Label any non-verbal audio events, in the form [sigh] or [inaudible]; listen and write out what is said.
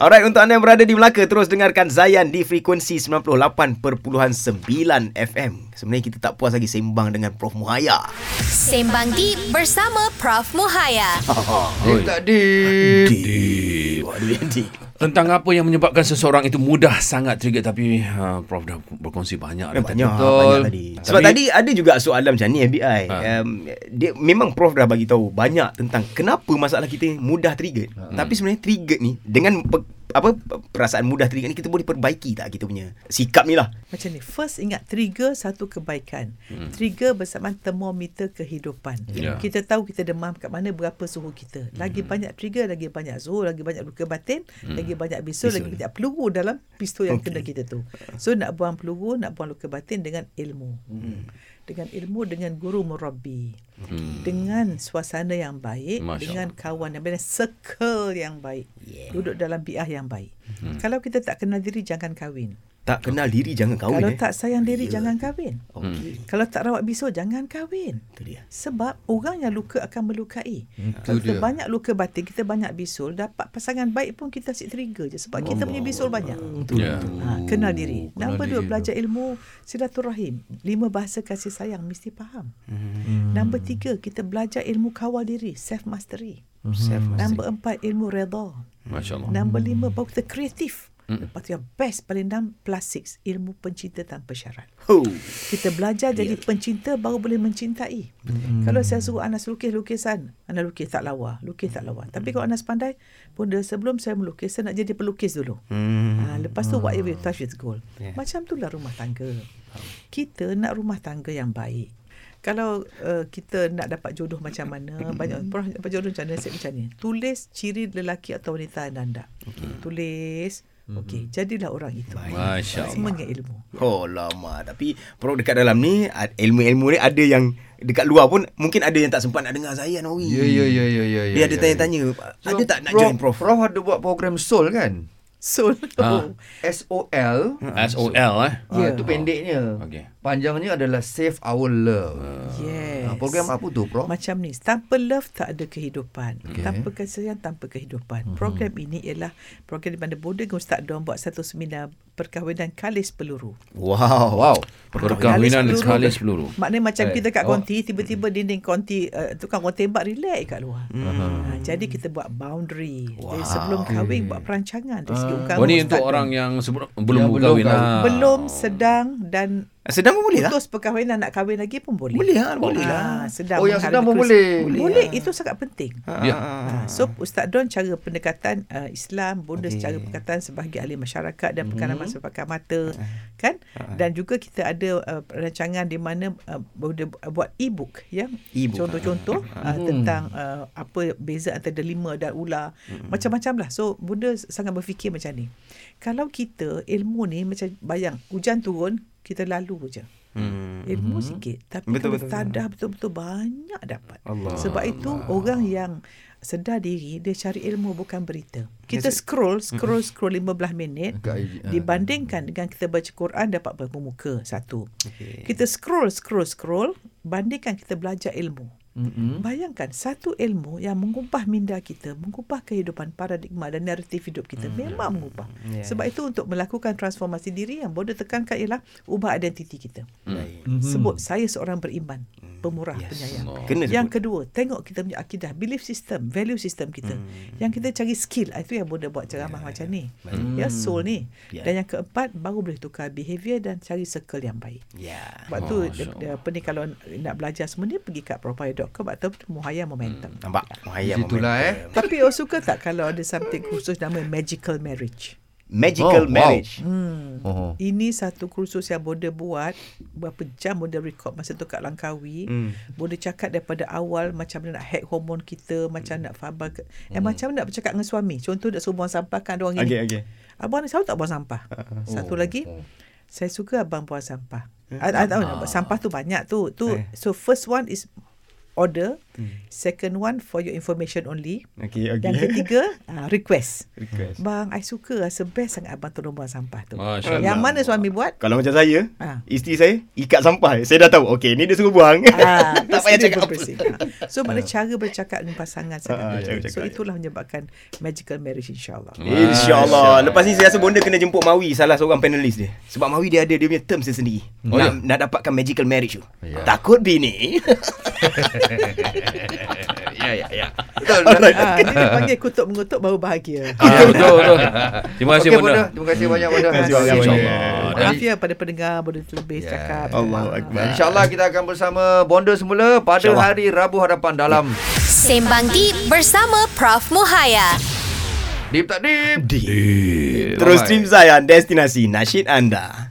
Alright, untuk anda yang berada di Melaka, terus dengarkan Zayan di frekuensi 98.9 FM. Sebenarnya kita tak puas lagi sembang dengan Prof Muhaya. Sembang Deep bersama Prof. Muhaya. Deep tak deep. Deep. Deep. Tentang apa yang menyebabkan seseorang itu mudah sangat trigger tapi uh, Prof dah berkongsi banyak dah Banyak, tadi. Betul. banyak tadi. Sebab Tapi- tadi ada juga soalan macam ni FBI. Ha. Um, dia memang Prof dah bagi tahu banyak tentang kenapa masalah kita mudah trigger. Tapi sebenarnya trigger ni dengan pe, apa perasaan mudah trigger ni kita boleh perbaiki tak kita punya sikap ni lah. Macam ni. First ingat trigger satu kebaikan. Hmm. Trigger bersama termometer kehidupan. Ya. Kita tahu kita demam kat mana berapa suhu kita. Lagi hmm. banyak trigger, lagi banyak suhu, lagi banyak luka batin, hmm. lagi banyak bisul, Bisul. lagi banyak peluru dalam pistol yang okay. kena kita tu. So nak buang peluru, nak buang luka batin dengan ilmu. Hmm. Dengan ilmu dengan guru murabbi. Hmm. Dengan suasana yang baik, Masya dengan kawan yang baik, circle yang baik. Yeah. Duduk dalam biah yang baik. Hmm. Kalau kita tak kenal diri jangan kahwin. Tak kenal diri jangan kahwin Kalau eh. tak sayang diri Ya. jangan kahwin. Okey. Kalau tak rawat bisul jangan kahwin. Itu dia. Sebab orang yang luka akan melukai. Itu Kalau kita dia. banyak luka batin, kita banyak bisul, dapat pasangan baik pun kita asyik trigger je sebab kita punya bisul banyak. Ya. Ha, kenal diri. kenal Nombor dua, belajar ilmu silaturahim. Lima bahasa kasih sayang mesti faham. Hmm. Nombor tiga, kita belajar ilmu kawal diri, self mastery. Self Nombor empat, ilmu redha. Masya Allah. Nombor lima, baru kita kreatif. Lepas tu yang best paling enam, plus six, ilmu pencinta tanpa syarat. Ho. Kita belajar jadi pencinta baru boleh mencintai. Hmm. Kalau saya suruh Anas lukis lukisan, Anas lukis tak lawa, lukis tak lawa. Tapi kalau Anas pandai, pun dia sebelum saya melukis, saya nak jadi pelukis dulu. Hmm. Ha, lepas tu whatever you touch is gold. Yeah. Macam itulah rumah tangga. Kita nak rumah tangga yang baik. Kalau uh, kita nak dapat jodoh macam mana, banyak orang dapat jodoh macam mana, saya macam ni. Tulis ciri lelaki atau wanita anda anda. Tulis. Okey, jadilah orang itu. Masya Allah. Semua dengan ilmu. Oh lama Tapi Prof dekat dalam ni ad- Ilmu-ilmu ni ada yang Dekat luar pun Mungkin ada yang tak sempat nak dengar Zayan Awi Ya ya ya ya ya. Dia ada tanya-tanya Ada tak nak join Prof? Prof ada buat program Soul kan? So, Ah. S O L. SOL eh. Ya, itu pendeknya. Okey. Panjangnya adalah Save Our Love. yes. Ah, program apa tu, Prof? Macam ni, tanpa love tak ada kehidupan. Okay. Tanpa kasih sayang, tanpa kehidupan. Mm-hmm. Program ini ialah program di mana Boda dengan Ustaz Don buat satu seminar perkahwinan kalis peluru. Wow Wow. Perkahwinan Kalis sekali peluru. Maknanya macam Eh, kita kat oh. konti, tiba-tiba dinding konti, uh, tukang orang tembak relax kat luar. Hmm. Ha, jadi kita buat boundary. Wow. Jadi sebelum kahwin, buat perancangan dari segi Oh agama. ni Ustaz untuk orang yang sebelum belum Yang belum berkahwin kahwin. lah. Belum, sedang dan Sedang pun boleh lah putus perkahwinan nak kahwin lagi pun boleh. Boleh lah, boleh lah. Ah, sedang Oh, yang sedang pun boleh. Boleh, boleh. itu sangat penting. Ya. Ha, so Ustaz Don cara pendekatan uh, Islam, Okey. okay. secara pendekatan sebagai ahli masyarakat dan pengalaman mm sepakat mata kan? Dan juga kita ada uh, rancangan di mana uh, Buddha buat e-book ya. E-book. Contoh-contoh uh, tentang uh, apa beza antara delima dan ular. Macam-macam lah. So Buddha sangat berfikir macam ni. Kalau kita ilmu ni macam bayang hujan turun kita lalu je. Hmm. Ilmu mm-hmm. sikit tapi Betul, kalau betul, tadah betul-betul banyak dapat. Allah. Sebab itu orang yang sedar diri dia cari ilmu bukan berita. Kita scroll scroll scroll 15 minit ah. dibandingkan dengan kita baca Quran dapat berapa muka satu. Okey. Kita scroll scroll scroll bandingkan kita belajar ilmu. Mm-mm. Bayangkan satu ilmu yang mengubah minda kita, mengubah kehidupan paradigma dan naratif hidup kita memang mengubah. Ya. Sebab itu untuk melakukan transformasi diri yang boleh tekankan ialah ubah identiti kita. Baik. Sebut saya seorang beriman, pemurah, Yes. penyayang. Kena Yang sebut. kedua, tengok kita punya akidah, belief system, value system kita. Yang kita cari skill, itu yang boleh buat ceramah macam ni. Ya, soul ni. Ya. Dan yang keempat, baru boleh tukar behavior dan cari circle yang baik. Ya Sebab tu Masya dia, dia, apa ni kalau nak belajar semua ni pergi kat propaya.com atau Muhaya Momentum. Nampak Muhayya Situlah, eh. momentum. Tapi awak suka tak kalau ada something khusus nama magical marriage? Magical Oh, wow. marriage. Hmm. Oh. Ini satu kursus yang Boda buat Berapa jam Boda record Masa tu kat Langkawi. Hmm. Boda cakap daripada awal Macam mana nak hack hormon kita Macam nak faham ke, eh, Macam mana nak bercakap dengan suami. Contoh nak suruh buang sampah Kan ada orang gini Okey okey. Abang ni selalu tak buang sampah. Satu lagi Saya suka abang buang sampah. I, I tahu nak buat sampah tu banyak tu. Tu Eh. so first one is order Second one for your information only. Okey, okey. Yang ketiga, uh, [laughs] request. Request. Bang, I suka rasa best sangat abang tolong buang sampah tu. Masya Yang Allah. mana suami buat? Kalau macam saya, Ah. isteri saya ikat sampah. Saya dah tahu. Okey, ni dia suruh buang. Ah, [laughs] tak payah cakap apa. bersih. Ah. So mana cara bercakap dengan pasangan sangat cara penting. So itulah menyebabkan magical marriage insyaAllah. InsyaAllah. Lepas ni saya rasa bonda kena jemput Mawi salah seorang panelis dia. Sebab Mawi dia ada dia punya terms dia sendiri. Oh, nak, ya? nak dapatkan magical marriage tu. Ya. Takut bini. [laughs] Ya, ya, ya. Betul. Ah, dia dipanggil kutuk mengutuk baru bahagia. Ah, betul, betul. Terima kasih, Bonda. Bonda. Terima kasih banyak, Bonda. Terima kasih banyak, InsyaAllah. Bonda. Maaf ya pada pendengar boleh lebih Ya. cakap. Allahu Ah. Akbar. InsyaAllah kita akan bersama Bonda semula pada hari Rabu hadapan dalam Sembang Deep bersama Prof Muhaya. Deep tak Deep. Terus Bye-bye. stream Zayan, destinasi nasyid anda.